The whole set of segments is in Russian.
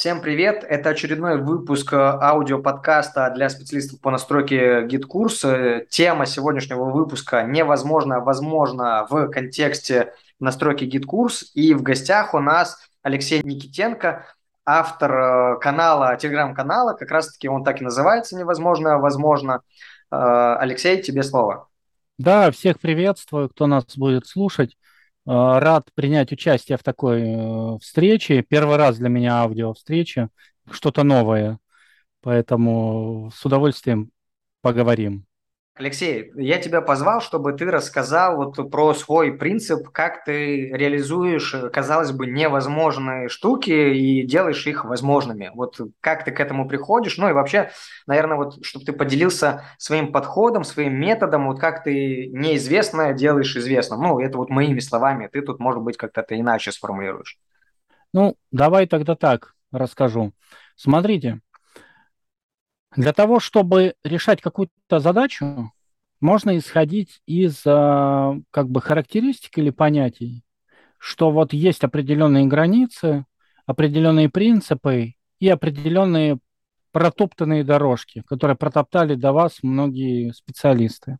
Всем привет! Это очередной выпуск э, аудиоподкаста для специалистов по настройке GetCourse а. Тема сегодняшнего выпуска «Невозможно, возможно» в контексте настройки GetCourse. И в гостях у нас Алексей Никитенко, автор э, канала, телеграм-канала, как раз-таки он так и называется «Невозможно, возможно». Э, Алексей, тебе слово. Да, всех приветствую, кто нас будет слушать. Э, рад принять участие в такой э, встрече. Первый раз для меня аудио встреча, что-то новое. Поэтому с удовольствием поговорим. Алексей, я тебя позвал, чтобы ты рассказал вот про свой принцип, как ты реализуешь, казалось бы, невозможные штуки и делаешь их возможными. Вот как ты к этому приходишь, ну и вообще, наверное, вот чтобы ты поделился своим подходом, своим методом, вот как ты неизвестное делаешь известным. Ну, это вот моими словами, ты тут, может быть, как-то это иначе сформулируешь. Ну, давай тогда так расскажу. Смотрите, для того, чтобы решать какую-то задачу, можно исходить из а, как бы характеристик или понятий, что вот есть определенные границы, определенные принципы и определенные протоптанные дорожки, которые протоптали до вас многие специалисты.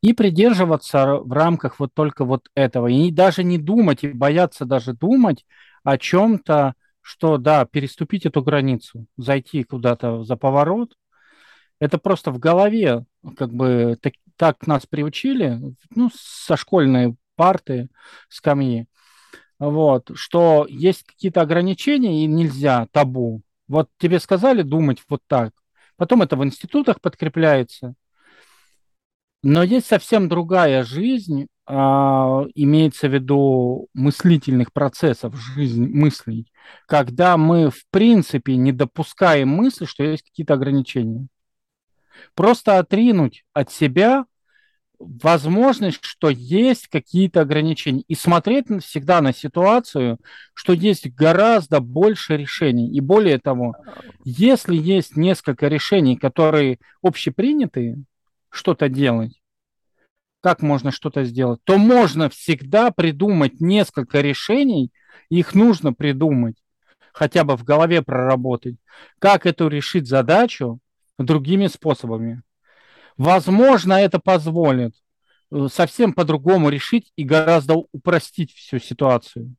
И придерживаться в рамках вот только вот этого. И даже не думать, и бояться даже думать о чем-то, что, да, переступить эту границу, зайти куда-то за поворот, это просто в голове, как бы так, так нас приучили, ну, со школьной парты, скамьи, вот, что есть какие-то ограничения и нельзя, табу. Вот тебе сказали думать вот так, потом это в институтах подкрепляется, но есть совсем другая жизнь, а, имеется в виду мыслительных процессов, жизнь мыслей, когда мы в принципе не допускаем мысли, что есть какие-то ограничения. Просто отринуть от себя возможность, что есть какие-то ограничения. И смотреть всегда на ситуацию, что есть гораздо больше решений. И более того, если есть несколько решений, которые общепринятые, что-то делать, как можно что-то сделать, то можно всегда придумать несколько решений, их нужно придумать, хотя бы в голове проработать, как эту решить задачу другими способами. Возможно, это позволит э, совсем по-другому решить и гораздо упростить всю ситуацию.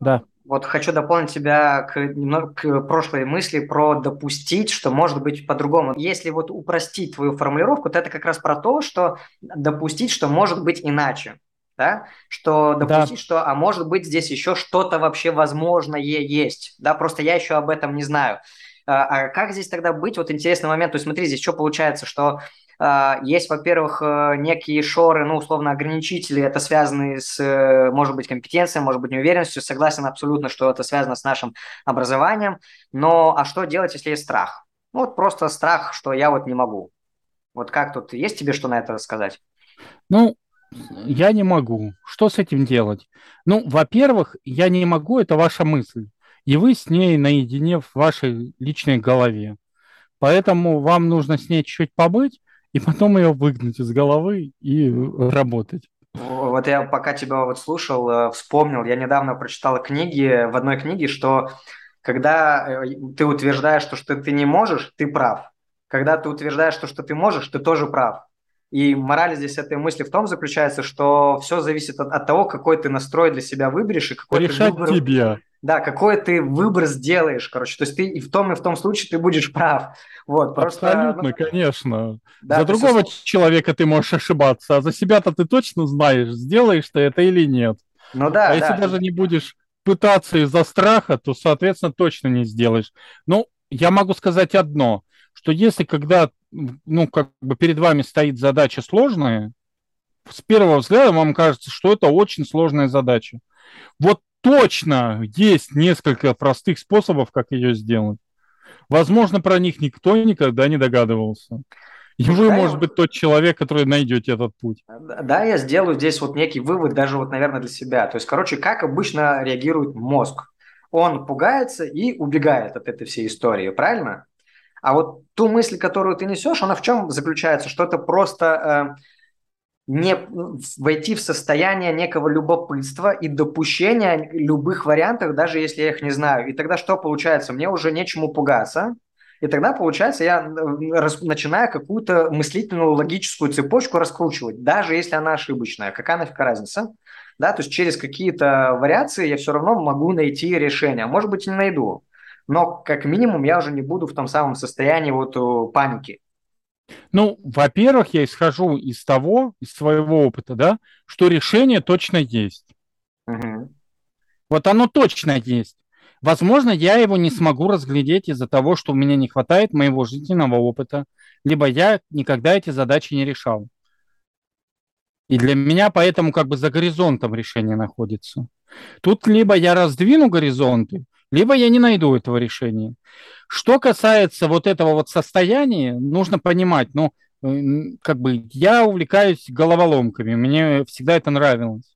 Да. Вот хочу дополнить тебя к, немного к прошлой мысли про допустить, что может быть по-другому. Если вот упростить твою формулировку, то это как раз про то, что допустить, что может быть иначе. Да? Что допустить, да. что, а может быть, здесь еще что-то вообще возможное есть. Да, просто я еще об этом не знаю. А, а как здесь тогда быть? Вот интересный момент. То есть смотри, здесь что получается, что а, есть, во-первых, э, некие шоры, ну, условно, ограничители, это связаны с, э, может быть, компетенцией, может быть, неуверенностью. Согласен абсолютно, что это связано с нашим образованием. Но а что делать, если есть страх? Ну, вот просто страх, что я вот не могу. Вот как тут, есть тебе что на это сказать? Ну, я не могу. Что с этим делать? Ну, во-первых, я не могу, это ваша мысль. И вы с ней наедине в вашей личной голове. Поэтому вам нужно с ней чуть-чуть побыть, и потом ее выгнать из головы и работать. Вот я пока тебя вот слушал, э, вспомнил, я недавно прочитал книги, в одной книге, что когда э, ты утверждаешь, что, что ты не можешь, ты прав. Когда ты утверждаешь, что, что ты можешь, ты тоже прав. И мораль здесь этой мысли в том заключается, что все зависит от, от того, какой ты настрой для себя выберешь и какой Решать ты выбор... тебе. Да, какой ты выбор сделаешь, короче. То есть ты и в том, и в том случае ты будешь прав. Вот, просто, Абсолютно, ну, конечно. Да, за другого есть... человека ты можешь ошибаться, а за себя-то ты точно знаешь, сделаешь ты это или нет. Ну да, А если да. даже не будешь пытаться из-за страха, то, соответственно, точно не сделаешь. Ну, я могу сказать одно, что если когда, ну, как бы перед вами стоит задача сложная, с первого взгляда вам кажется, что это очень сложная задача. Вот точно есть несколько простых способов, как ее сделать. Возможно, про них никто никогда не догадывался. И вы, может быть, тот человек, который найдете этот путь. Да, я сделаю здесь вот некий вывод, даже вот, наверное, для себя. То есть, короче, как обычно реагирует мозг? Он пугается и убегает от этой всей истории, правильно? А вот ту мысль, которую ты несешь, она в чем заключается? Что это просто э, не войти в состояние некого любопытства и допущения любых вариантов, даже если я их не знаю. И тогда что получается? Мне уже нечему пугаться. И тогда, получается, я начинаю какую-то мыслительную логическую цепочку раскручивать, даже если она ошибочная. Какая нафиг разница? Да, то есть через какие-то вариации я все равно могу найти решение. Может быть, и не найду. Но как минимум я уже не буду в том самом состоянии вот э, паники. Ну, во-первых, я исхожу из того, из своего опыта, да, что решение точно есть. Угу. Вот оно точно есть. Возможно, я его не смогу разглядеть из-за того, что у меня не хватает моего жизненного опыта, либо я никогда эти задачи не решал. И для меня поэтому как бы за горизонтом решение находится. Тут либо я раздвину горизонты, либо я не найду этого решения. Что касается вот этого вот состояния, нужно понимать, ну, как бы я увлекаюсь головоломками, мне всегда это нравилось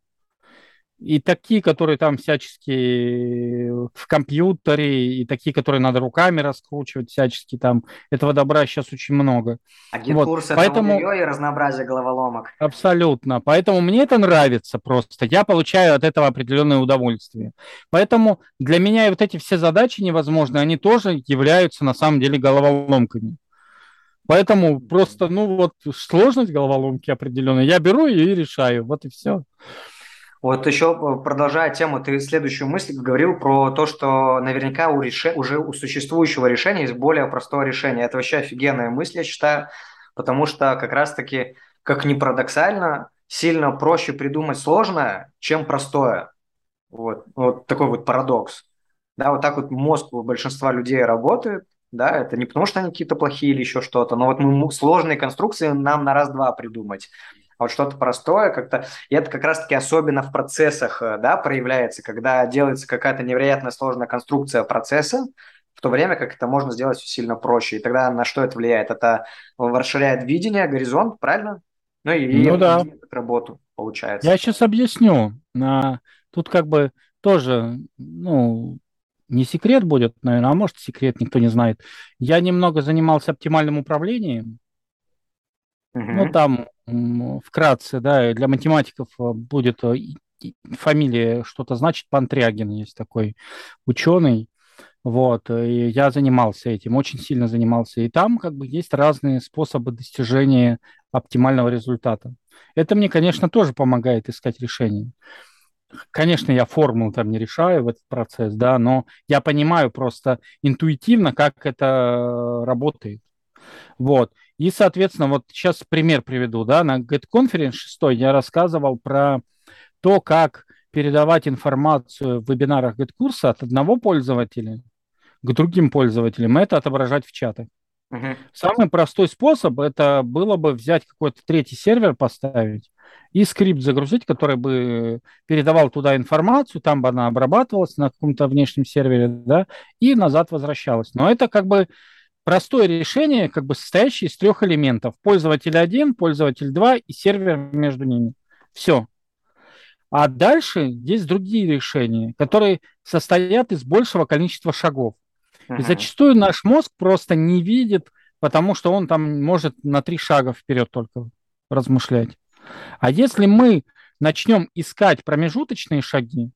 и такие, которые там всячески в компьютере, и такие, которые надо руками раскручивать всячески там. Этого добра сейчас очень много. А вот. Поэтому... и разнообразие головоломок. Абсолютно. Поэтому мне это нравится просто. Я получаю от этого определенное удовольствие. Поэтому для меня и вот эти все задачи невозможные, они тоже являются на самом деле головоломками. Поэтому просто, ну вот, сложность головоломки определенная. Я беру ее и решаю. Вот и все. Вот еще э, продолжая тему, ты следующую мысль говорил про то, что наверняка у реше... уже у существующего решения есть более простое решение. Это вообще офигенная мысль, я считаю, потому что как раз-таки, как ни парадоксально, сильно проще придумать сложное, чем простое. Вот, вот такой вот парадокс. Да, вот так вот мозг у большинства людей работает, да, это не потому, что они какие-то плохие или еще что-то, но вот мы сложные конструкции нам на раз-два придумать. А вот что-то простое как-то. И это как раз-таки особенно в процессах э, да, проявляется, когда делается какая-то невероятно сложная конструкция процесса, в то время как это можно сделать все сильно проще. И тогда на что это влияет? Это расширяет видение, горизонт, правильно? Ну и ну, да. работу получается. Я сейчас объясню. Тут как бы тоже, ну, не секрет будет, наверное, а может секрет, никто не знает. Я немного занимался оптимальным управлением. Угу. Ну, там вкратце, да, для математиков э, будет э, фамилия что-то значит, Пантрягин есть такой ученый, вот, и я занимался этим, очень сильно занимался, и там как бы есть разные способы достижения оптимального результата. Это мне, конечно, тоже помогает искать решения. Конечно, я формул там не решаю в этот процесс, да, но я понимаю просто интуитивно, как это работает. Вот. И, соответственно, вот сейчас пример приведу, да, на GetConference 6 я рассказывал про то, как передавать информацию в вебинарах GetCursa от одного пользователя к другим пользователям, это отображать в чатах. Uh-huh. Самый простой способ это было бы взять какой-то третий сервер, поставить и скрипт загрузить, который бы передавал туда информацию, там бы она обрабатывалась на каком-то внешнем сервере, да, и назад возвращалась. Но это как бы простое решение, как бы состоящее из трех элементов. Пользователь 1, пользователь 2 и сервер между ними. Все. А дальше есть другие решения, которые состоят из большего количества шагов. Uh-huh. И зачастую наш мозг просто не видит, потому что он там может на три шага вперед только размышлять. А если мы начнем искать промежуточные шаги,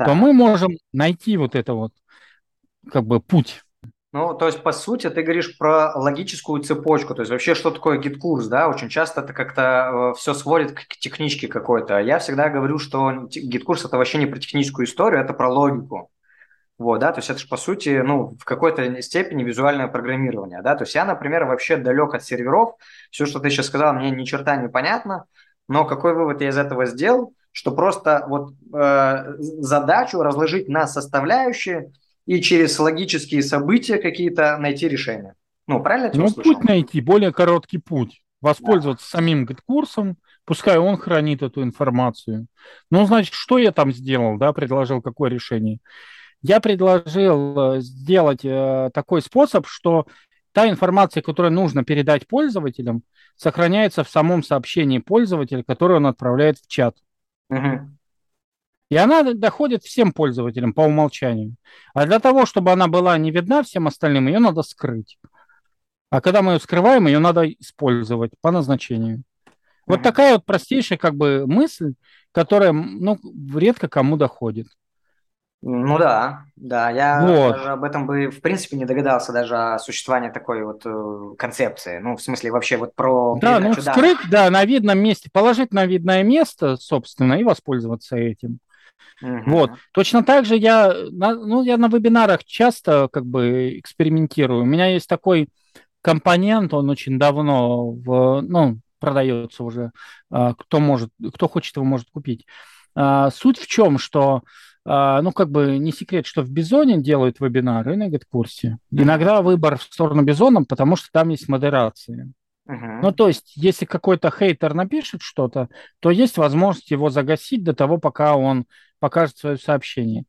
да. то мы можем найти вот это вот как бы путь. Ну, то есть, по сути, ты говоришь про логическую цепочку. То есть, вообще, что такое GetCourse, да? Очень часто это как-то э, все сводит к техничке какой-то. Я всегда говорю, что GetCourse – это вообще не про техническую историю, это про логику. Вот, да, то есть это же, по сути, ну, в какой-то степени визуальное программирование, да, то есть я, например, вообще далек от серверов, все, что ты сейчас сказал, мне ни черта не понятно, но какой вывод я из этого сделал, что просто вот э, задачу разложить на составляющие, и через логические события какие-то найти решение. Ну, правильно я Ну, услышал? путь найти, более короткий путь. Воспользоваться да. самим курсом, пускай он хранит эту информацию. Ну, значит, что я там сделал, да, предложил какое решение? Я предложил э, сделать э, такой способ, что та информация, которую нужно передать пользователям, сохраняется в самом сообщении пользователя, которое он отправляет в чат. Угу. И она доходит всем пользователям по умолчанию. А для того, чтобы она была не видна всем остальным, ее надо скрыть. А когда мы ее скрываем, ее надо использовать по назначению. Вот такая вот простейшая как бы мысль, которая, ну, редко кому доходит. Ну да, да, я Вот. даже об этом бы в принципе не догадался даже о существовании такой вот э, концепции. Ну, в смысле вообще вот про Да, ну, скрыть, да, на видном месте, положить на видное место, собственно, и воспользоваться этим. Мгм. Вот. Точно так же я, на, ну, я на вебинарах часто как бы экспериментирую. У меня есть такой компонент, он очень давно в, ну, продается уже. А, Кто может, кто хочет, его может купить. А, Суть в чем, что а, ну, как бы не секрет, что в Бизоне делают вебинары на. Мгм. Иногда выбор в сторону Бизона, потому что там есть модерация. Ну, то есть, если какой-то хейтер напишет что-то, то есть возможность его загасить до того, пока он покажет свое сообщение.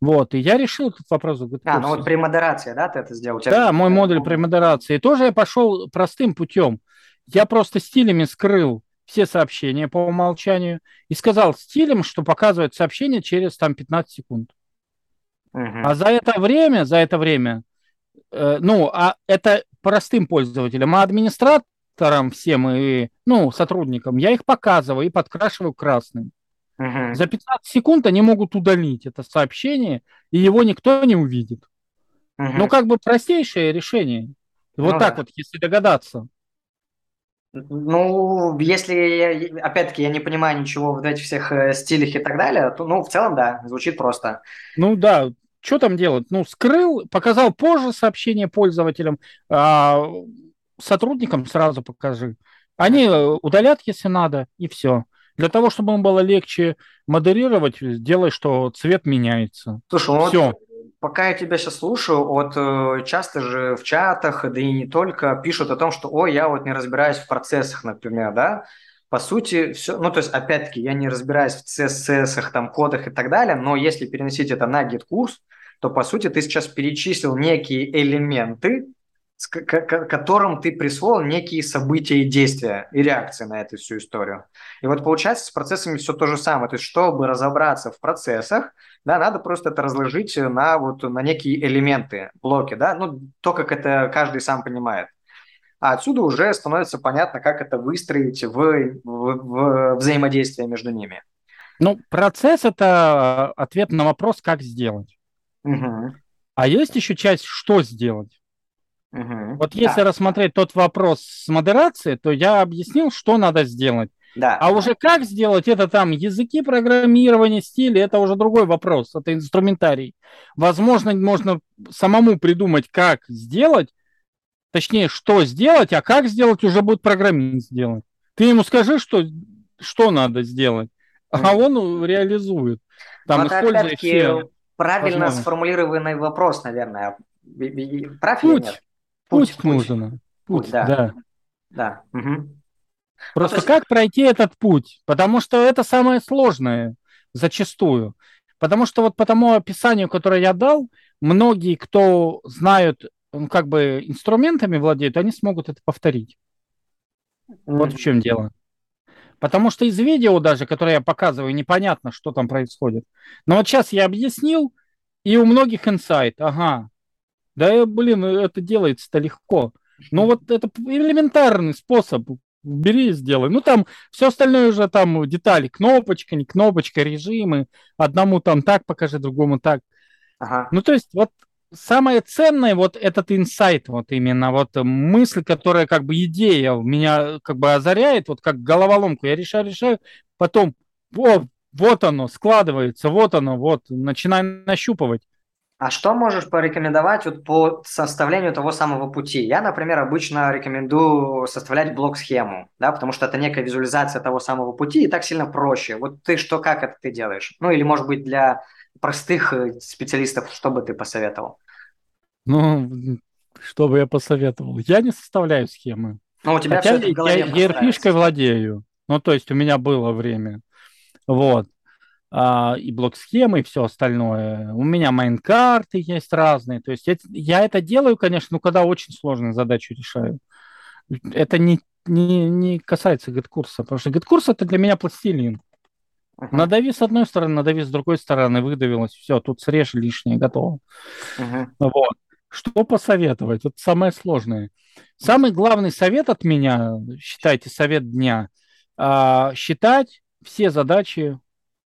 Вот, и я решил этот вопрос в А, ну вот при модерации, да, ты это сделал? Да, мой модуль при модерации. Тоже я пошел простым путем. Я просто стилями скрыл все сообщения по умолчанию и сказал стилем, что показывает сообщение через там 15 секунд. Мгм. А за это время, за это время, э, ну, а это простым пользователям, а администраторам всем и, ну, сотрудникам, я их показываю и подкрашиваю красным. Мгм. За 15 секунд они могут удалить это сообщение, и его никто не увидит. Мгм. Ну, как бы простейшее решение. Вот Ну так да. вот, если догадаться. Ну, если, опять-таки, я не понимаю ничего в этих всех э, стилях и так далее, то, ну, в целом, да, звучит просто. Ну да, что там делать? Ну, скрыл, показал позже сообщение пользователям, а сотрудникам сразу покажи. Они э, удалят, если надо, и все. Для того, чтобы им было легче модерировать, делай, что цвет меняется. Слушай, ну вот Все. пока я тебя сейчас слушаю, вот э, часто же в чатах, да и не только, пишут о том, что, ой, я вот не разбираюсь в процессах, например, да. По сути, все, ну, то есть, опять-таки, я не разбираюсь в CSS, там, кодах и так далее, но если переносить это на GetCourse, то, по сути, ты сейчас перечислил некие элементы, с которым ты присвоил некие события и действия, и реакции на эту всю историю. И вот получается с процессами все то же самое. То есть, чтобы разобраться в процессах, да, надо просто это разложить на вот на некие элементы, блоки, да, ну, то, как это каждый сам понимает. А отсюда уже становится понятно, как это выстроить в, в- в взаимодействие между ними. Ну, процесс – это ответ на вопрос, как сделать. Мгм. А есть еще часть, что сделать. Мгм. Вот если Да, рассмотреть тот вопрос с модерацией, то я объяснил, что надо сделать. да. А уже как сделать это там, языки программирования, стили, это уже другой вопрос, это инструментарий. Возможно, можно самому придумать, как сделать, точнее, что сделать, а как сделать уже будет программист сделать. Ты ему скажи, что, что надо сделать, а он реализует. Там, используя опять-таки все правильно сформулированный вопрос, наверное. Прав Путь. нет? Путь, нужен. Путь, Путь, да. да. Да. Мгм. Просто то есть- как пройти этот путь? Потому что это самое сложное зачастую. Потому что вот по тому описанию, которое я дал, многие, кто знают, ну, как бы инструментами владеют, они смогут это повторить. Вот в чем дело. Потому что из видео даже, которое я показываю, непонятно, что там происходит. Но вот сейчас я объяснил, и у многих инсайт. Ага, да, э, блин, это делается-то легко. Ну вот это элементарный способ. Бери и сделай. Ну там все остальное уже там детали. Кнопочка, не кнопочка, режимы. Одному там так покажи, другому так. Ага. Ну то есть вот самое ценное вот этот инсайт, вот именно вот э, мысль, которая как бы идея меня как бы озаряет, вот как головоломку. Я решаю, решаю, потом о, вот оно складывается, вот оно, вот, начинаю нащупывать. А что можешь порекомендовать вот по составлению того самого пути? Я, например, обычно рекомендую составлять блок-схему, да, потому что это некая визуализация того самого пути и так сильно проще. Вот ты что, как это ты делаешь? Ну, или, может быть, для простых э, специалистов, что бы ты посоветовал? Ну, что бы я посоветовал? Я не составляю схемы. Ну, у тебя Хотя все это в голове я ERP-шкой простраивается. владею. Ну, то есть у меня было время. Вот. А, и блок-схемы, и все остальное. У меня mind -карты есть разные. То есть я, я это делаю, конечно, ну, когда очень сложную задачу решаю. Это не, не, не касается GetCourse -а, потому что GetCourse это для меня пластилин. Мгм, Надави с одной стороны, надави с другой стороны, выдавилось, все, тут срежь лишнее, готово. мгм. Вот. Что посоветовать? Это самое сложное. Самый главный совет от меня, считайте, совет дня, а, считать все задачи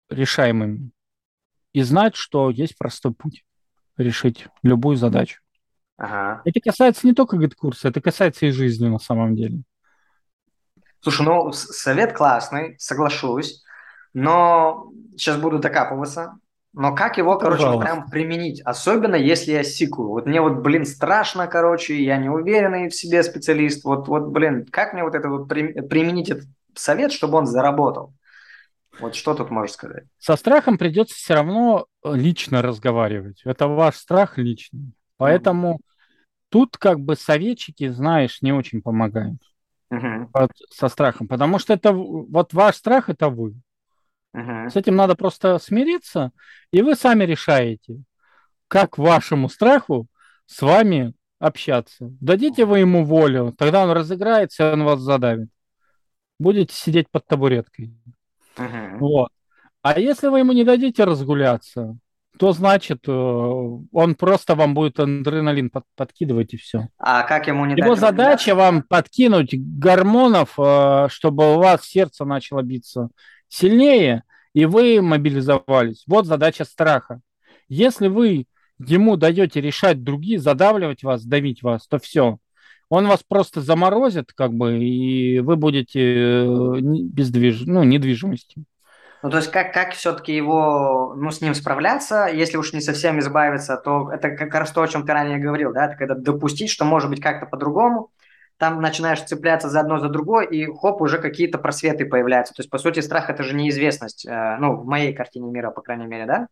решаемыми и знать, что есть простой путь решить любую задачу. Ага. Это касается не только GetCourse -а, это касается и жизни на самом деле. Слушай, ну, совет классный, соглашусь, но сейчас буду докапываться. Но как его, короче, вот прям применить? Особенно, если я сикую. Вот мне вот, блин, страшно, короче, я не уверенный в себе специалист. Вот, вот, блин, как мне вот это вот применить этот совет, чтобы он заработал? Вот что тут можешь сказать? Со страхом придется все равно э, лично разговаривать. Это ваш страх личный. Поэтому mm тут как бы советчики, знаешь, не очень помогают mm вот, со страхом. Потому что это вот ваш страх это вы. mm С этим надо просто смириться, и вы сами решаете, как вашему страху с вами общаться. Дадите вы ему волю, тогда он разыграется, и он вас задавит. Будете сидеть под табуреткой. Угу. Вот. А если вы ему не дадите разгуляться, то значит э, он просто вам будет адреналин под, подкидывать и все. А как ему не Его дать задача вам подкинуть гормонов, э, чтобы у вас сердце начало биться сильнее, и вы мобилизовались. Вот задача страха. Если вы ему даете решать другие, задавливать вас, давить вас, то все. Он вас просто заморозит, как бы, и вы будете э, бездвиж... ну, недвижимостью. Ну, то есть как, как все-таки его, ну, с ним справляться, если уж не совсем избавиться, то это как раз то, о чем ты ранее говорил, да, это когда допустить, что может быть как-то по-другому, там начинаешь цепляться за одно, за другое, и хоп, уже какие-то просветы появляются. То есть, по сути, страх – это же неизвестность, э, ну, в моей картине мира, по крайней мере, да?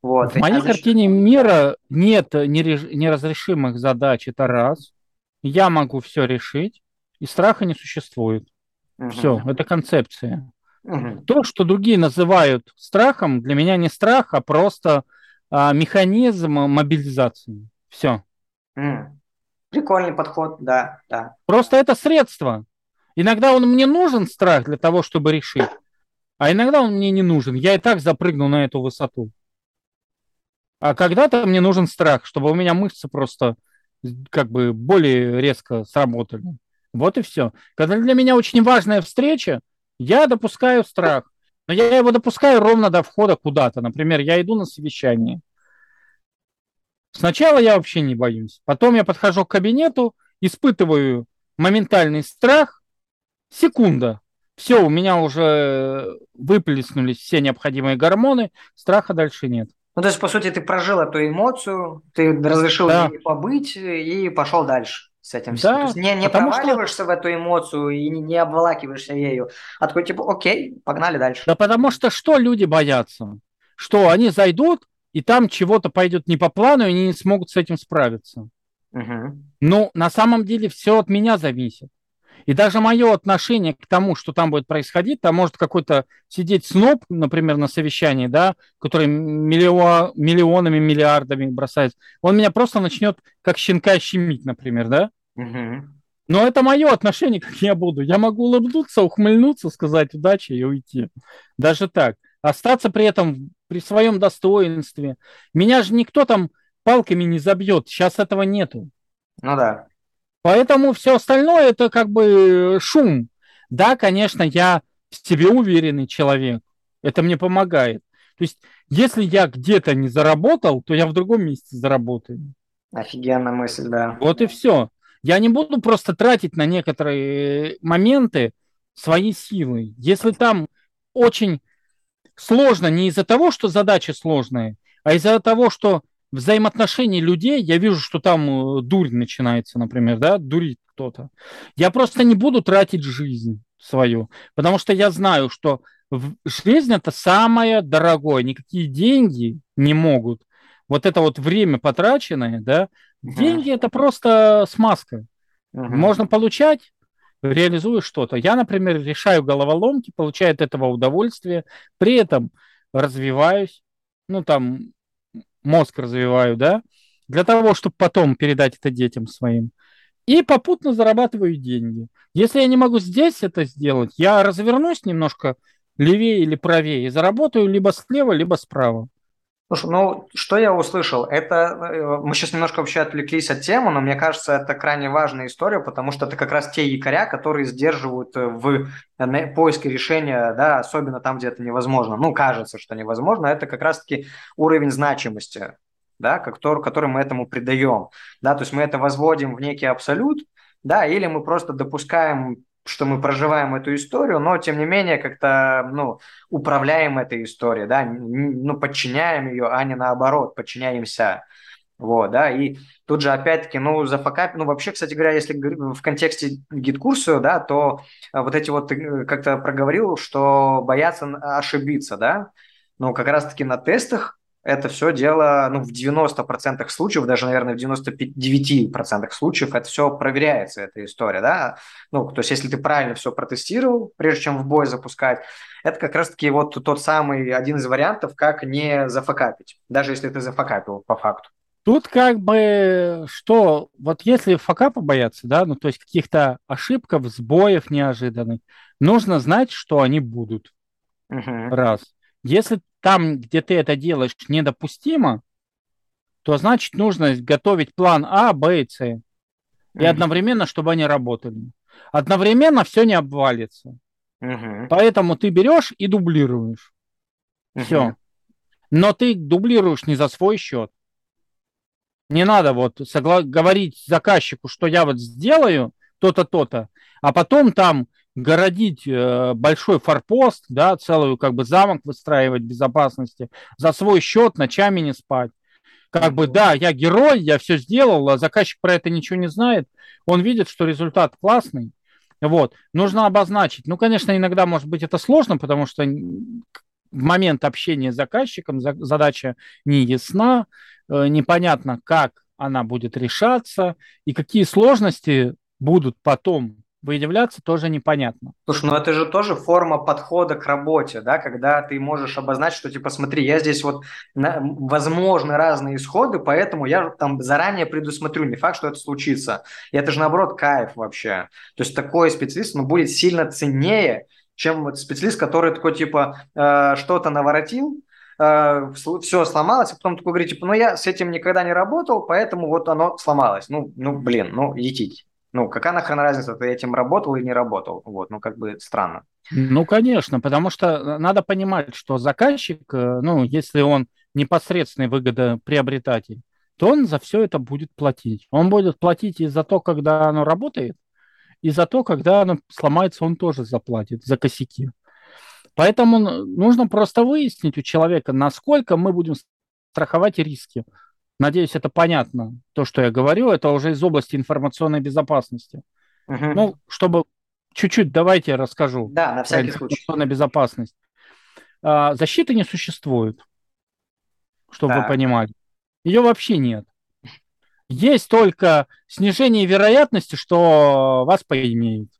Вот. В моей картине мира нет неразрешимых задач, это раз я могу все решить, и страха не существует. Угу. Все, это концепция. Угу. То, что другие называют страхом, для меня не страх, а просто а, механизм мобилизации. Все. Угу. Прикольный подход, да, да. Просто это средство. Иногда он мне нужен, страх, для того, чтобы решить, а иногда он мне не нужен. Я и так запрыгну на эту высоту. А когда-то мне нужен страх, чтобы у меня мышцы просто как бы более резко сработали. Вот и все. Когда для меня очень важная встреча, я допускаю страх. Но я его допускаю ровно до входа куда-то. Например, я иду на совещание. Сначала я вообще не боюсь. Потом я подхожу к кабинету, испытываю моментальный страх. Секунда. Все, у меня уже выплеснулись все необходимые гормоны, страха дальше нет. Ну, то есть, по сути, ты прожил эту эмоцию, ты разрешил да. ей побыть и пошел дальше с этим. Да, то есть не, не проваливаешься что... в эту эмоцию и не, не обволакиваешься ею, а такой типа, окей, погнали дальше. Да потому что что люди боятся? Что они зайдут, и там чего-то пойдет не по плану, и они не смогут с этим справиться. Угу. Ну, на самом деле все от меня зависит. И даже мое отношение к тому, что там будет происходить, там может какой-то сидеть сноб, например, на совещании, да, который миллион, миллионами, миллиардами бросает, он меня просто начнет как щенка щемить, например, да? Угу. Но это мое отношение, как я буду. Я могу улыбнуться, ухмыльнуться, сказать удачи и уйти. Даже так. Остаться при этом при своем достоинстве. Меня же никто там палками не забьет. Сейчас этого нету. Ну да. Поэтому все остальное это как бы шум. Да, конечно, я в себе уверенный человек. Это мне помогает. То есть, если я где-то не заработал, то я в другом месте заработаю. Офигенная мысль, да. Вот и все. Я не буду просто тратить на некоторые моменты свои силы. Если там очень сложно не из-за того, что задачи сложные, а из-за того, что взаимоотношений людей, я вижу, что там э, дурь начинается, например, да, дурит кто-то. Я просто не буду тратить жизнь свою, потому что я знаю, что жизнь это самое дорогое, никакие деньги не могут. Вот это вот время потраченное, да, деньги это просто смазка. Можно получать, реализуешь что-то. Я, например, решаю головоломки, получаю от этого удовольствие, при этом развиваюсь, ну там мозг развиваю, да, для того, чтобы потом передать это детям своим. И попутно зарабатываю деньги. Если я не могу здесь это сделать, я развернусь немножко левее или правее и заработаю либо слева, либо справа. Слушай, ну, что я услышал? Это э, мы сейчас немножко вообще отвлеклись от темы, но мне кажется, это крайне важная история, потому что это как раз те якоря, которые сдерживают э, в э, поиске решения, да, особенно там, где это невозможно. Ну, кажется, что невозможно. Это как раз-таки уровень значимости, да, который, который мы этому придаем. Да, то есть мы это возводим в некий абсолют, да, или мы просто допускаем что мы проживаем эту историю, но тем не менее как-то ну, управляем этой историей, да, ну, подчиняем ее, а не наоборот, подчиняемся. Вот, да, и тут же опять-таки, ну, за факап, ну, вообще, кстати говоря, если в контексте GetCourse -а, да, то а, вот эти вот, э, как-то проговорил, что боятся ошибиться, да, ну, как раз-таки на тестах это все дело, ну, в 90% случаев, даже, наверное, в 99% случаев это все проверяется, эта история, да. Ну, то есть, если ты правильно все протестировал, прежде чем в бой запускать, это как раз-таки вот тот самый один из вариантов, как не зафакапить, даже если ты зафакапил по факту. Тут как бы что, вот если факапа бояться, да, ну то есть каких-то ошибок, сбоев неожиданных, нужно знать, что они будут. Угу. Раз. Если там, где ты это делаешь, недопустимо, то значит нужно готовить план А, Б и С. И mm-hmm. одновременно, чтобы они работали. Одновременно все не обвалится. Mm-hmm. Поэтому ты берешь и дублируешь. Mm-hmm. Все. Но ты дублируешь не за свой счет. Не надо вот согла- говорить заказчику, что я вот сделаю то-то, то-то, а потом там городить э, большой форпост, да, целую как бы замок выстраивать безопасности за свой счет, ночами не спать. Как бы, да, я герой, я все сделал, а заказчик про это ничего не знает. Он видит, что результат классный. Вот. Нужно обозначить. Ну, конечно, иногда, может быть, это сложно, потому что в момент общения с заказчиком задача не ясна, э, непонятно, как она будет решаться и какие сложности будут потом выявляться тоже непонятно. Слушай, ну это же тоже форма подхода к работе, да, когда ты можешь обозначить, что типа смотри, я здесь вот на, возможны разные исходы, поэтому я там заранее предусмотрю, не факт, что это случится. И это же наоборот кайф вообще. То есть такой специалист, ну, будет сильно ценнее, чем вот специалист, который такой типа э, что-то наворотил, э, все сломалось, а потом такой говорит, типа, ну я с этим никогда не работал, поэтому вот оно сломалось. Ну, ну блин, ну етить. Ну, какая нахрен разница, ты этим работал или не работал? Вот, ну, как бы странно. Ну, конечно, потому что надо понимать, что заказчик, э, ну, если он непосредственный выгодоприобретатель, то он за все это будет платить. Он будет платить и за то, когда оно работает, и за то, когда оно сломается, он тоже заплатит за косяки. Поэтому нужно просто выяснить у человека, насколько мы будем страховать риски. Надеюсь, это понятно. То, что я говорю, это уже из области информационной безопасности. Угу. Ну, чтобы чуть-чуть давайте я расскажу. Да, на всякий случай. Информационная безопасность. А, защиты не существует, чтобы да. вы понимали. Ее вообще нет. Есть только снижение вероятности, что вас поимеют.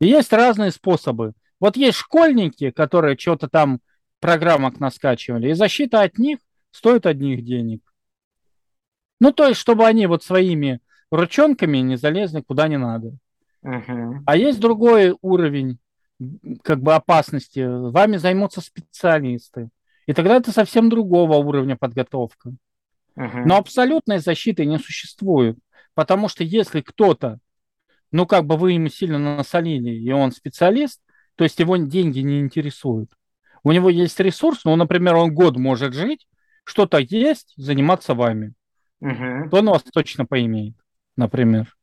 И есть разные способы. Вот есть школьники, которые что-то там программок наскачивали, и защита от них стоит одних денег. Ну, то есть, чтобы они вот своими ручонками не залезли куда не надо. Uh-huh. А есть другой уровень как бы опасности. Вами займутся специалисты. И тогда это совсем другого уровня подготовка. Uh-huh. Но абсолютной защиты не существует. Потому что если кто-то, ну как бы вы ему сильно насолили, и он специалист, то есть его деньги не интересуют. У него есть ресурс, ну, например, он год может жить, что-то есть, заниматься вами. Угу. То он вас точно поимеет, например.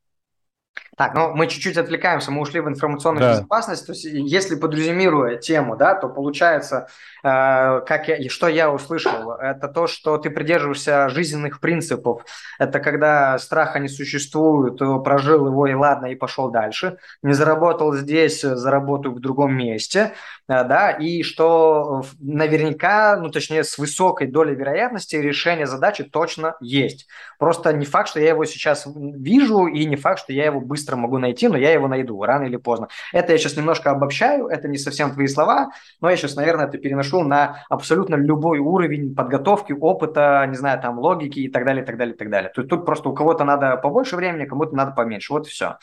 Так, ну мы чуть-чуть отвлекаемся, мы ушли в информационную да. безопасность. То есть, если подрезюмируя тему, да, то получается, э, как я, что я услышал, это то, что ты придерживаешься жизненных принципов. Это когда страха не существует, прожил его и ладно, и пошел дальше. Не заработал здесь, заработаю в другом месте, э, да, и что наверняка, ну точнее с высокой долей вероятности решение задачи точно есть. Просто не факт, что я его сейчас вижу, и не факт, что я его быстро могу найти, но я его найду рано или поздно. Это я сейчас немножко обобщаю, это не совсем твои слова, но я сейчас, наверное, это переношу на абсолютно любой уровень подготовки, опыта, не знаю, там, логики и так далее, и так далее, и так далее. Тут, тут просто у кого-то надо побольше времени, кому-то надо поменьше. Вот и все.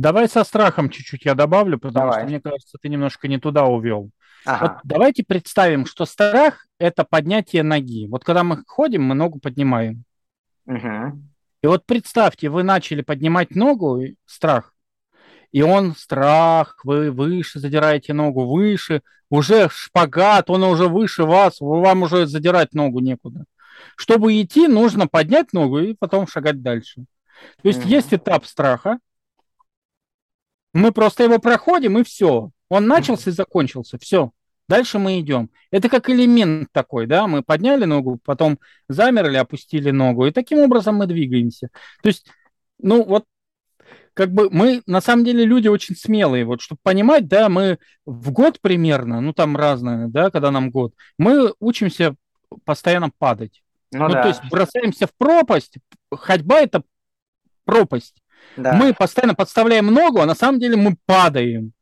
Давай со страхом чуть-чуть я добавлю, потому Давай. что, мне кажется, ты немножко не туда увел. Ага. Вот давайте представим, что страх – это поднятие ноги. Вот когда мы ходим, мы ногу поднимаем. Угу. И вот представьте, вы начали поднимать ногу, страх, и он страх, вы выше задираете ногу, выше, уже шпагат, он уже выше вас, вам уже задирать ногу некуда. Чтобы идти, нужно поднять ногу и потом шагать дальше. То есть mm-hmm. есть этап страха, мы просто его проходим и все. Он начался и закончился, все. Дальше мы идем. Это как элемент такой, да, мы подняли ногу, потом замерли, опустили ногу, и таким образом мы двигаемся. То есть, ну вот, как бы мы, на самом деле, люди очень смелые, вот, чтобы понимать, да, мы в год примерно, ну там разное, да, когда нам год, мы учимся постоянно падать. Ну, ну да. то есть бросаемся в пропасть, ходьба это пропасть. Да. Мы постоянно подставляем ногу, а на самом деле мы падаем.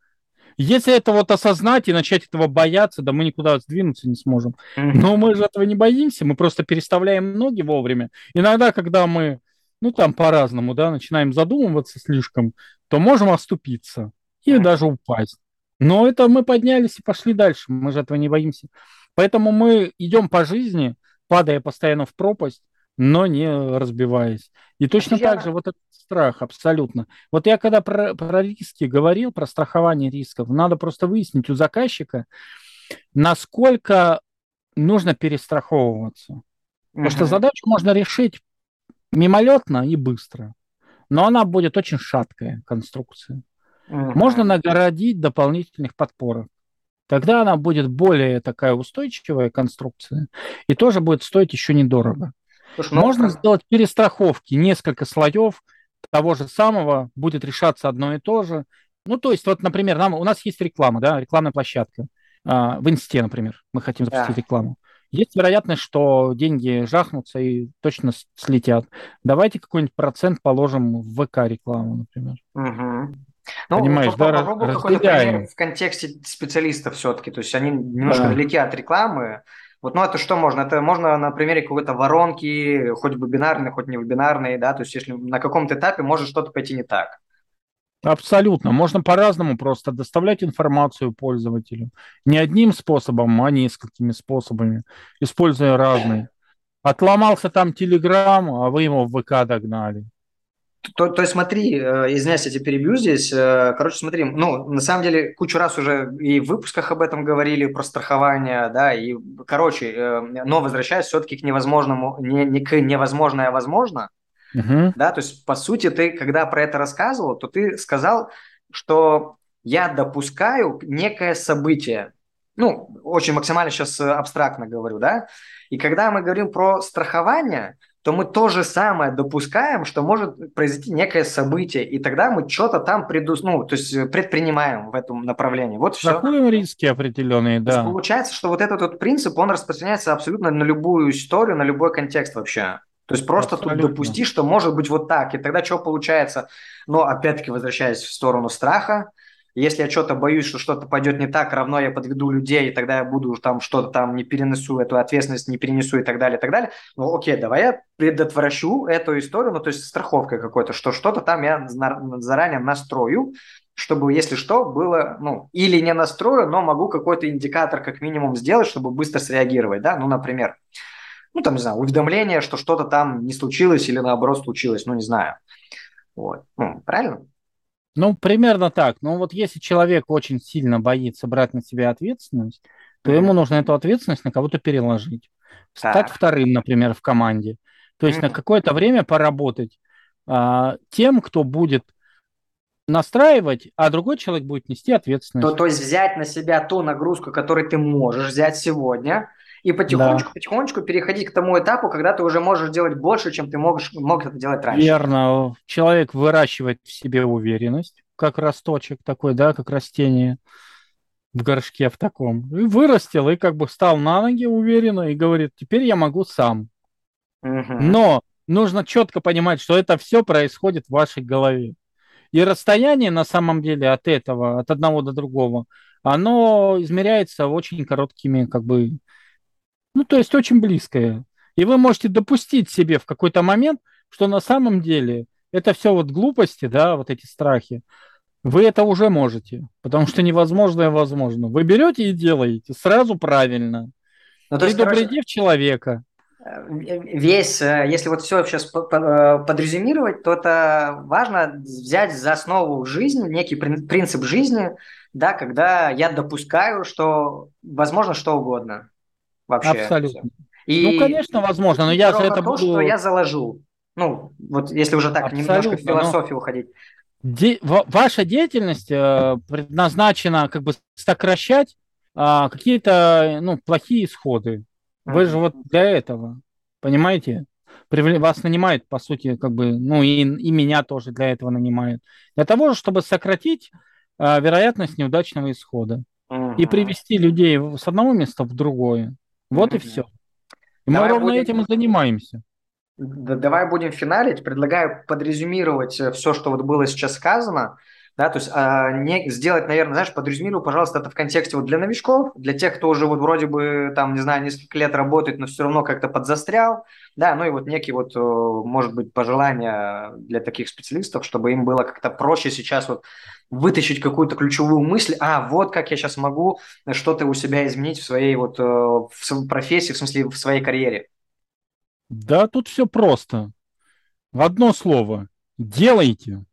Если это вот осознать и начать этого бояться, да мы никуда сдвинуться не сможем. Но мы же этого не боимся, мы просто переставляем ноги вовремя. Иногда, когда мы, ну там по-разному, да, начинаем задумываться слишком, то можем оступиться и даже упасть. Но это мы поднялись и пошли дальше, мы же этого не боимся. Поэтому мы идем по жизни, падая постоянно в пропасть, но не разбиваясь. И точно я... так же вот этот страх, абсолютно. Вот я когда про, про риски говорил, про страхование рисков, надо просто выяснить у заказчика, насколько нужно перестраховываться. Угу. Потому что задачу можно решить мимолетно и быстро, но она будет очень шаткая конструкция. Угу. Можно нагородить дополнительных подпорок. Тогда она будет более такая устойчивая конструкция и тоже будет стоить еще недорого. Слушай, ну, Можно как... сделать перестраховки, несколько слоев того же самого, будет решаться одно и то же. Ну, то есть, вот, например, нам, у нас есть реклама, да, рекламная площадка. А, в Инсте, например, мы хотим запустить да. рекламу. Есть вероятность, что деньги жахнутся и точно слетят. Давайте какой-нибудь процент положим в ВК-рекламу, например. Угу. Ну, Понимаешь, да, попробуй какой-то пример в контексте специалистов все-таки. То есть они немножко да. далеки от рекламы. Вот, ну, это что можно? Это можно на примере какой-то воронки, хоть вебинарной, хоть не вебинарной, да, то есть если на каком-то этапе может что-то пойти не так. Абсолютно. Можно по-разному просто доставлять информацию пользователю. Не одним способом, а несколькими способами, используя разные. Отломался там Телеграм, а вы его в ВК догнали. То, то есть смотри, э, извиняюсь, я тебя перебью здесь. Э, короче, смотри, ну, на самом деле, кучу раз уже и в выпусках об этом говорили, про страхование, да, и, короче, э, но возвращаясь все-таки к невозможному, не, не к невозможное возможно, uh да, то есть, по сути, ты, когда про это рассказывал, то ты сказал, что я допускаю некое событие, ну, очень максимально сейчас абстрактно говорю, да, и когда мы говорим про страхование – то мы то же самое допускаем, что может произойти некое событие, и тогда мы что-то там предус... ну, то есть предпринимаем в этом направлении. Вот все. Такие риски определенные, да. получается, что вот этот вот принцип, он распространяется абсолютно на любую историю, на любой контекст вообще. То есть просто Абсолютно. тут допусти, что может быть вот так. И тогда что получается? Но опять-таки возвращаясь в сторону страха, если я что-то боюсь, что что-то пойдет не так, равно я подведу людей, и тогда я буду там что-то там не перенесу, эту ответственность не перенесу и так далее, и так далее. Ну, окей, давай я предотвращу эту историю, ну, то есть страховкой какой-то, что что-то там я заранее настрою, чтобы, если что, было, ну, или не настрою, но могу какой-то индикатор как минимум сделать, чтобы быстро среагировать, да, ну, например, ну, там, не знаю, уведомление, что что-то там не случилось или наоборот случилось, ну, не знаю. Вот, ну, правильно? Ну, примерно так. Но вот если человек очень сильно боится брать на себя ответственность, то mm-hmm. ему нужно эту ответственность на кого-то переложить. Стать вторым, например, в команде. То есть mm-hmm. на какое-то время поработать а, тем, кто будет настраивать, а другой человек будет нести ответственность. То, то есть взять на себя ту нагрузку, которую ты можешь взять сегодня, и потихонечку, да. потихонечку переходить к тому этапу, когда ты уже можешь делать больше, чем ты можешь, мог это делать раньше. Верно. Человек выращивает в себе уверенность, как росточек такой, да, как растение в горшке в таком. И вырастил, и как бы встал на ноги уверенно и говорит, теперь я могу сам. Угу. Но нужно четко понимать, что это все происходит в вашей голове. И расстояние на самом деле от этого, от одного до другого, оно измеряется очень короткими как бы ну, то есть очень близкое. И вы можете допустить себе в какой-то момент, что на самом деле это все вот глупости, да, вот эти страхи. вы это уже можете, потому что невозможное возможно. Вы берете и делаете сразу правильно. Ну, то есть, Предупредив короче, человека. Э, весь, э, если вот все сейчас э, подрезюмировать, то это важно взять за основу жизнь, некий принцип жизни, да, когда я допускаю, что возможно что угодно. Вообще. Абсолютно. И ну, конечно, возможно, но я за это то, буду... что я заложу. Ну, вот если уже так Абсолютно, немножко в философию но... уходить. Де... Ваша деятельность э, предназначена как бы сокращать э, какие-то ну, плохие исходы. Вы же вот для этого, понимаете? Вас нанимают, по сути, как бы, ну и, и меня тоже для этого нанимают. Для того, чтобы сократить э, вероятность неудачного исхода uh-huh. и привести людей с одного места в другое. Вот и все. И мы ровно будем... этим и занимаемся. Давай будем финалить. Предлагаю подрезюмировать э, все, что вот было сейчас сказано. Да, то есть а, не сделать, наверное, знаешь, подрезюмирую, пожалуйста, это в контексте вот для новичков, для тех, кто уже вот вроде бы там, не знаю, несколько лет работает, но все равно как-то подзастрял, да, ну и вот некие вот, э, может быть, пожелания для таких специалистов, чтобы им было как-то проще сейчас вот вытащить какую-то ключевую мысль, а вот как я сейчас могу что-то у себя изменить в своей вот э, в профессии, в смысле в своей карьере. Да, тут все просто. В одно слово. Делайте.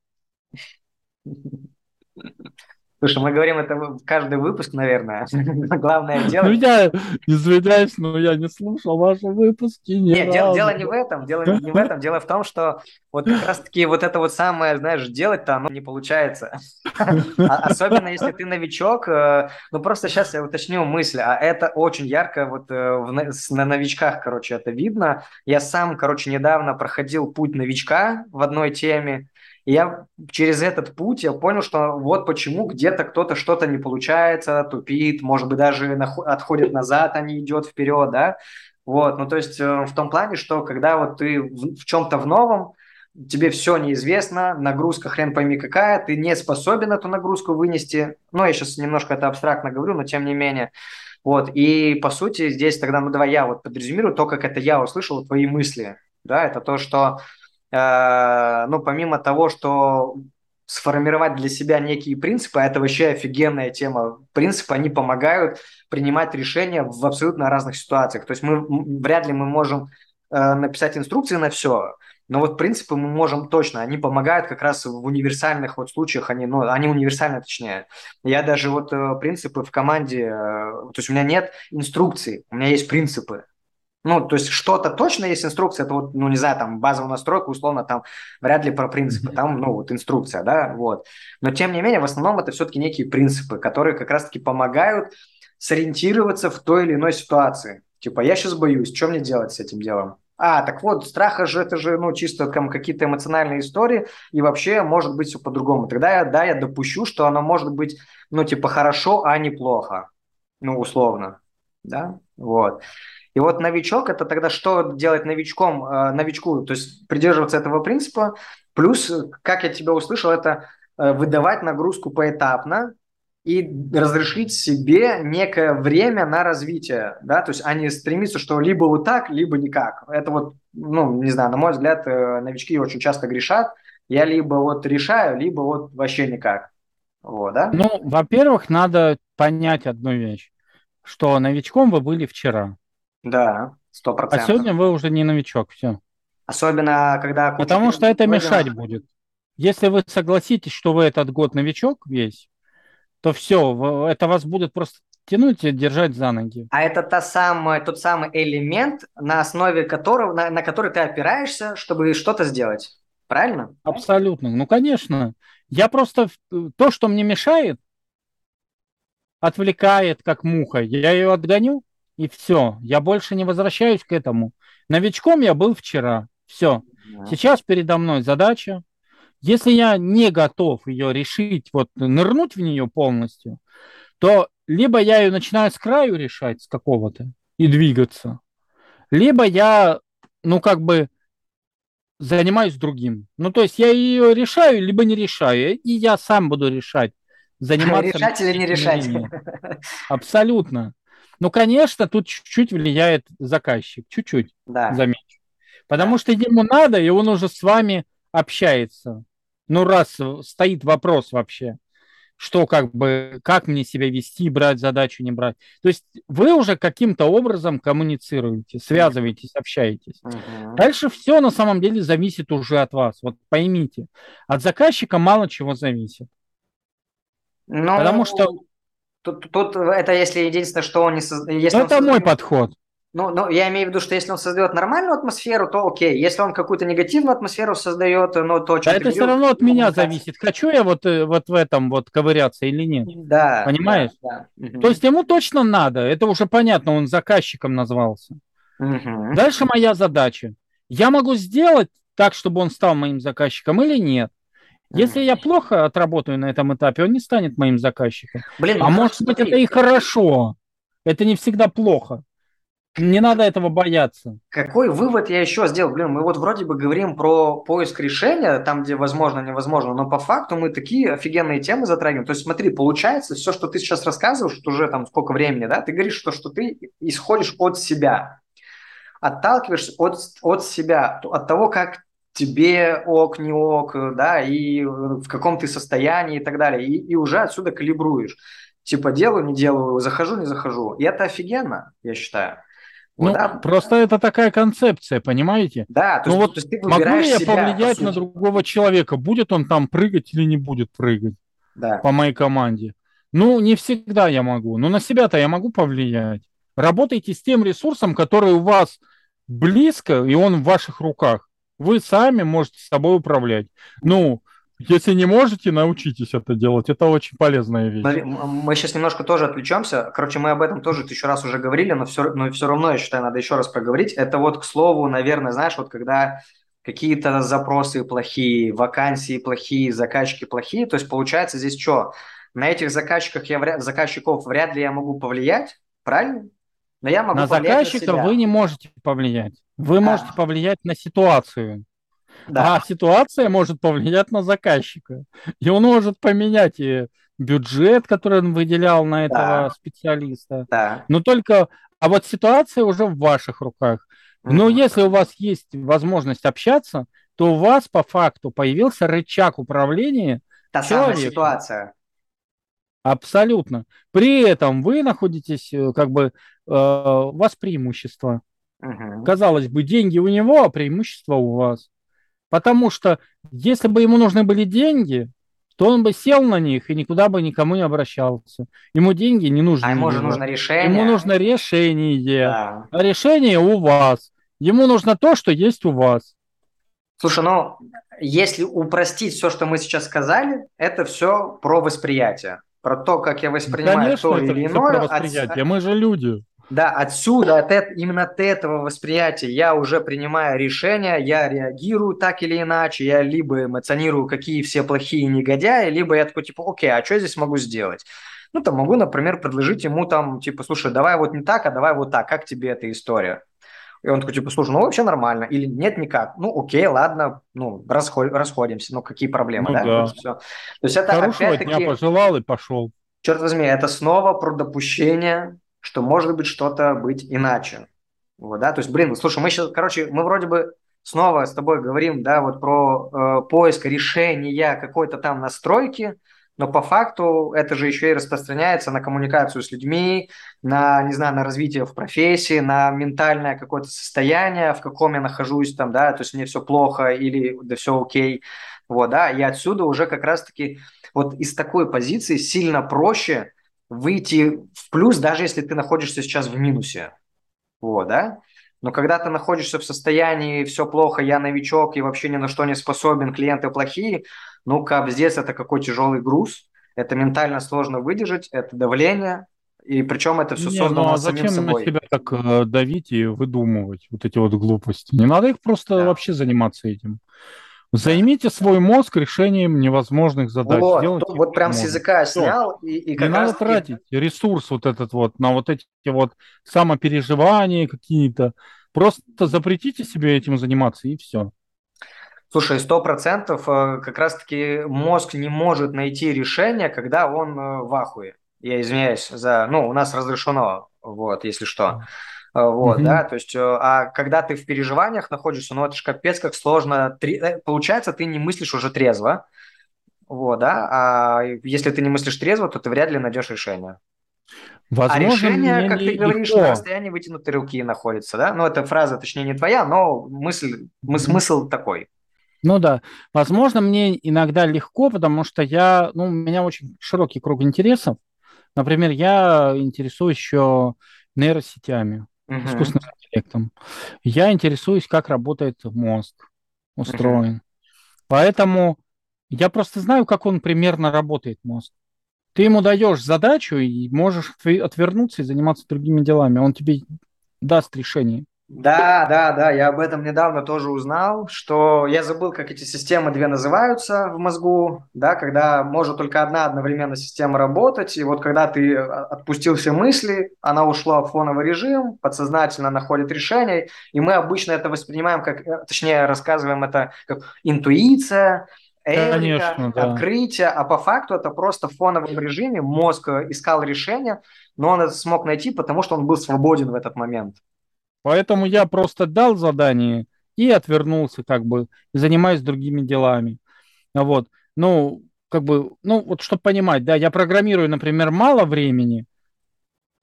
Слушай, мы говорим это в каждый выпуск, наверное. Главное дело. Ну, я извиняюсь, но я не слушал ваши выпуски. Нет, дело, дело не в этом. Дело не в этом. Дело в том, что вот как раз-таки вот это вот самое, знаешь, делать-то оно не получается. А, особенно если ты новичок. Э, ну, просто сейчас я уточню мысль. А это очень ярко вот э, на новичках, короче, это видно. Я сам, короче, недавно проходил путь новичка в одной теме. И я через этот путь я понял, что вот почему где-то кто-то что-то не получается, тупит, может быть, даже отходит назад, а не идет вперед, да. Вот, ну то есть э, в том плане, что когда вот ты в, в чем-то в новом, тебе все неизвестно, нагрузка хрен пойми какая, ты не способен эту нагрузку вынести. Ну, я сейчас немножко это абстрактно говорю, но тем не менее. Вот, и по сути здесь тогда, ну давай я вот подрезюмирую то, как это я услышал, твои мысли. Да, это то, что ну, помимо того, что сформировать для себя некие принципы, а это вообще офигенная тема. Принципы, они помогают принимать решения в абсолютно разных ситуациях. То есть мы вряд ли мы можем э, написать инструкции на все, но вот принципы мы можем точно, они помогают как раз в универсальных вот случаях, они, ну, они универсальны точнее. Я даже вот э, принципы в команде, то есть у меня нет инструкции, у меня есть принципы. Ну, то есть что-то точно есть инструкция, это вот, ну, не знаю, там базовая настройка, условно, там вряд ли про принципы, там, ну, вот инструкция, да, вот. Но тем не менее, в основном это все-таки некие принципы, которые как раз-таки помогают сориентироваться в той или иной ситуации. Типа, я сейчас боюсь, что мне делать с этим делом? А, так вот, страха же это же, ну, чисто там какие-то эмоциональные истории, и вообще может быть все по-другому. Тогда я, да, я допущу, что оно может быть, ну, типа, хорошо, а не плохо. Ну, условно, да, вот. И вот новичок – это тогда что делать новичком, э, новичку, то есть придерживаться этого принципа. Плюс, как я тебя услышал, это э, выдавать нагрузку поэтапно и разрешить себе некое время на развитие, да, то есть а не стремиться, что либо вот так, либо никак. Это вот, ну, не знаю, на мой взгляд, э, новички очень часто грешат. Я либо вот решаю, либо вот вообще никак. Вот, да? Ну, во-первых, надо понять одну вещь, что новичком вы были вчера. Да, сто а процентов. А сегодня вы уже не новичок, все. Особенно, когда... Потому что это мешать будет. Если вы согласитесь, что вы этот год новичок весь, то все, это вас будут просто тянуть и держать за ноги. А это та самая, тот самый элемент, на основе которого, на, на который ты опираешься, чтобы что-то сделать. Правильно? Абсолютно. Ну, конечно. Я просто... То, что мне мешает, отвлекает, как муха, я ее отгоню, и все. Я больше не возвращаюсь к этому. Новичком я был вчера. Все. Сейчас передо мной задача. Если я не готов ее решить, вот нырнуть в нее полностью, то либо я ее начинаю с краю решать, с какого-то, и двигаться, либо я, ну, как бы занимаюсь другим. Ну, то есть я ее решаю, либо не решаю, и я сам буду решать. Заниматься решать или не решать? Абсолютно. Ну, конечно, тут чуть-чуть влияет заказчик, чуть-чуть, да. замечу. Потому да. что ему надо, и он уже с вами общается. Ну, раз стоит вопрос вообще. что как бы, как мне себя вести, брать задачу, не брать. То есть вы уже каким-то образом коммуницируете, связываетесь, общаетесь. Угу. Дальше все на самом деле зависит уже от вас. Вот поймите, от заказчика мало чего зависит. Ну, Потому что... Тут, тут это если единственное, что он не создает. Это создает... мой подход. Ну, ну, я имею в виду, что если он создает нормальную атмосферу, то окей. Если он какую-то негативную атмосферу создает, ну, то... Да это все равно от меня зависит. Хочу я вот, э, вот в этом вот ковыряться или нет. Да. Понимаешь? Да, да. То есть ему точно надо. Это уже понятно, он заказчиком назвался. Угу. Дальше моя задача. Я могу сделать так, чтобы он стал моим заказчиком или нет. Если я плохо отработаю на этом этапе, он не станет моим заказчиком. Блин, а ну, может быть, это и хорошо. Это не всегда плохо. Не надо этого бояться. Какой вывод я еще сделал? Блин, мы вот вроде бы говорим про поиск решения, там, где возможно, невозможно, но по факту мы такие офигенные темы затрагиваем. То есть смотри, получается, все, что ты сейчас рассказываешь, уже там сколько времени, да, ты говоришь, что, что ты исходишь от себя, отталкиваешься от, от себя, от того, как тебе ок, не ок, да, и в каком ты состоянии и так далее, и, и уже отсюда калибруешь. Типа делаю, не делаю, захожу, не захожу. И это офигенно, я считаю. Ну, да. просто это такая концепция, понимаете? Да, то ну есть, вот то есть ты могу ли я себя, повлиять на другого человека, будет он там прыгать или не будет прыгать да. по моей команде? Ну, не всегда я могу, но на себя-то я могу повлиять. Работайте с тем ресурсом, который у вас близко, и он в ваших руках. Вы сами можете собой управлять. Ну, если не можете, научитесь это делать. Это очень полезная вещь. Мы сейчас немножко тоже отвлечемся. Короче, мы об этом тоже тысячу раз уже говорили, но все, но все равно, я считаю, надо еще раз проговорить. Это вот, к слову, наверное, знаешь, вот когда какие-то запросы плохие, вакансии плохие, заказчики плохие, то есть получается здесь что? На этих заказчиках я вряд, заказчиков вряд ли я могу повлиять, правильно? Но я могу на заказчика на вы не можете повлиять. Вы да. можете повлиять на ситуацию. Да. А ситуация может повлиять на заказчика. И он может поменять и бюджет, который он выделял на этого да. специалиста. Да. Но только... А вот ситуация уже в ваших руках. Но если у вас есть возможность общаться, то у вас по факту появился рычаг управления Та самая ситуация. Абсолютно. При этом вы находитесь, э, как бы, э, у вас преимущество. Угу. Казалось бы, деньги у него, а преимущество у вас. Потому что если бы ему нужны были деньги, то он бы сел на них и никуда бы никому не обращался. Ему деньги не нужны. А ему же нужно решение. Ему нужно решение. Да. А решение у вас. Ему нужно то, что есть у вас. Слушай, ну, если упростить все, что мы сейчас сказали, это все про восприятие. Про то, как я воспринимаю Конечно, то это или иное. Про восприятие. От... Мы же люди. Да, отсюда, от именно от этого восприятия я уже принимаю решение, я реагирую так или иначе, я либо эмоционирую, какие все плохие негодяи, либо я такой, типа, окей, а что здесь могу сделать? Ну, там могу, например, предложить ему там, типа, слушай, давай вот не так, а давай вот так, как тебе эта история? И он такой, типа, слушай, ну вообще нормально. Или нет, никак. Ну, окей, ладно, ну, расход, расходимся. Ну, какие проблемы, ну, да? да. Все. То есть это Хорошего опять-таки... дня пожелал и пошел. Черт возьми, это снова про допущение что может быть что-то быть иначе. Вот, да, то есть, блин, слушай, мы сейчас, короче, мы вроде бы снова с тобой говорим, да, вот про э, поиск решения какой-то там настройки, но по факту это же еще и распространяется на коммуникацию с людьми, на, не знаю, на развитие в профессии, на ментальное какое-то состояние, в каком я нахожусь там, да, то есть мне все плохо или да все окей, вот, да, и отсюда уже как раз-таки вот из такой позиции сильно проще выйти в плюс, даже если ты находишься сейчас в минусе. Вот, да? Но когда ты находишься в состоянии «все плохо, я новичок и вообще ни на что не способен, клиенты плохие», ну, капздец, это какой тяжелый груз, это ментально сложно выдержать, это давление, и причем это все не, создано ну, а зачем собой. на себя так э, давить и выдумывать вот эти вот глупости? Не надо их просто да. вообще заниматься этим. Займите свой мозг решением невозможных задач. Вот, Сделайте вот прям с языка Все. снял. И, и как Не надо тратить ресурс вот этот вот на вот эти вот самопереживания какие-то. Просто запретите себе этим заниматься и все. Слушай, сто процентов э, как раз-таки мозг не может найти решение, когда он э, в ахуе. Я извиняюсь за... Ну, у нас разрешено, вот, если что. А, вот, mm-hmm. да, то есть, э, а когда ты в переживаниях находишься, ну, это же капец как сложно. Получается, ты не мыслишь уже трезво, Вот, да, а если ты не мыслишь трезво, то ты вряд ли найдешь решение. А Возможно, решение, мне как ты говоришь, на легко. расстоянии вытянутой руки находится, да? Ну, эта фраза, точнее, не твоя, но мысль, мы- смысл такой. Ну да, возможно, мне иногда легко, потому что я, ну, у меня очень широкий круг интересов. Например, я интересуюсь еще нейросетями, Мгм. искусственным интеллектом. Я интересуюсь, как работает мозг устроен. Поэтому я просто знаю, как он примерно работает, мозг. Ты ему даешь задачу и можешь отве- отвернуться и заниматься другими делами. Он тебе даст решение. Да, да, да, я об этом недавно тоже узнал, что я забыл, как эти системы две называются в мозгу, да, когда может только одна одновременно система работать, и вот когда ты а, отпустил все мысли, она ушла в фоновый режим, подсознательно находит решение, и мы обычно это воспринимаем как, э, точнее, рассказываем это как интуиция, эврика, Конечно, да. открытие, а по факту это просто в фоновом режиме мозг э, искал решение, но он это смог найти, потому что он был свободен в этот момент. Поэтому я просто дал задание и отвернулся, как бы, и занимаюсь другими делами. Вот. Ну, как бы, ну, вот чтобы понимать, да, я программирую, например, мало времени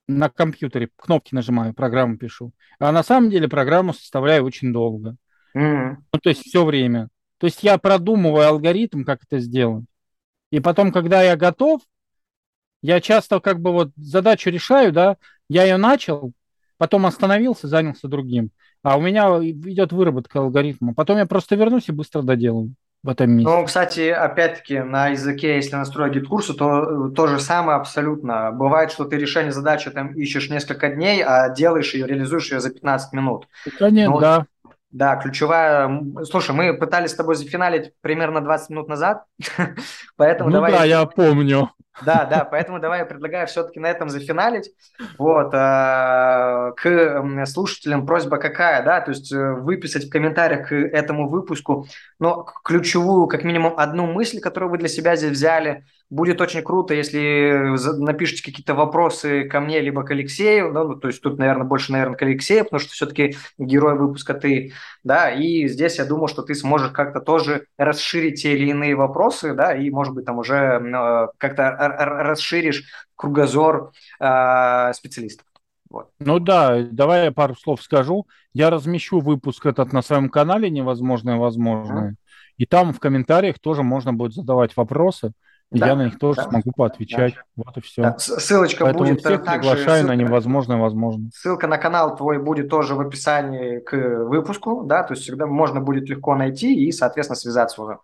на компьютере, кнопки нажимаю, программу пишу, а на самом деле программу составляю очень долго. М. Ну, то есть все время. То есть я продумываю алгоритм, как это сделать. И потом, когда я готов, я часто как бы вот задачу решаю, да, я ее начал, потом остановился, занялся другим. А у меня идет выработка алгоритма. Потом я просто вернусь и быстро доделаю в этом Ну, месте. кстати, опять-таки, на языке, если настроить гид-курсы, то э, то же самое абсолютно. Бывает, что ты решение задачи там ищешь несколько дней, а делаешь ее, реализуешь ее за 15 минут. Конечно, Ну, вот, да. да, ключевая... Слушай, мы пытались с тобой зафиналить примерно 20 минут назад, поэтому Ну давай да, я помню. Да, да, поэтому давай я предлагаю все-таки на этом зафиналить. Вот, а, к слушателям просьба какая, да, то есть э, выписать в комментариях к этому выпуску, к- ключевую, как минимум, одну мысль, которую вы для себя здесь взяли. Будет очень круто, если напишите какие-то вопросы ко мне, либо к Алексею, да, ну, то есть тут, наверное, больше, наверное, к Алексею, потому что все-таки герой выпуска ты, да, и здесь я думаю, что ты сможешь как-то тоже расширить те или иные вопросы, да, и, может быть, там уже э, как-то расширишь кругозор э, специалистов. Вот. Ну да, давай я пару слов скажу. Я размещу выпуск этот на своем канале «Невозможное возможное». И там в комментариях тоже можно будет задавать вопросы, и я на Да, них тоже да, смогу да. поотвечать. Вот и Да. все. С- Ссылочка Поэтому будет э, всех также, приглашаю на ссылка, «Невозможное возможно». ссылка на канал твой будет тоже в описании к выпуску, да, то есть всегда можно будет легко найти и, соответственно, связаться уже.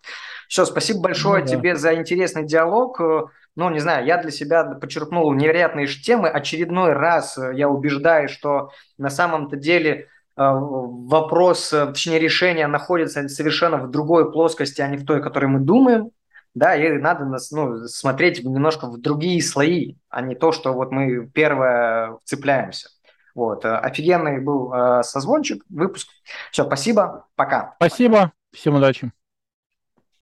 Все, спасибо Ну большое да. тебе за интересный диалог. Э, Ну, не знаю, я для себя почерпнул невероятные темы. Очередной раз э, я убеждаюсь, что на самом-то деле вопрос, точнее решение находится совершенно в другой плоскости, а не в той, которой мы думаем. Да, и надо нас, ну, смотреть немножко в другие слои, а не то, что вот мы первое вцепляемся. Вот. э, Офигенный был э, созвончик, выпуск. Все, спасибо, пока. Спасибо, всем удачи.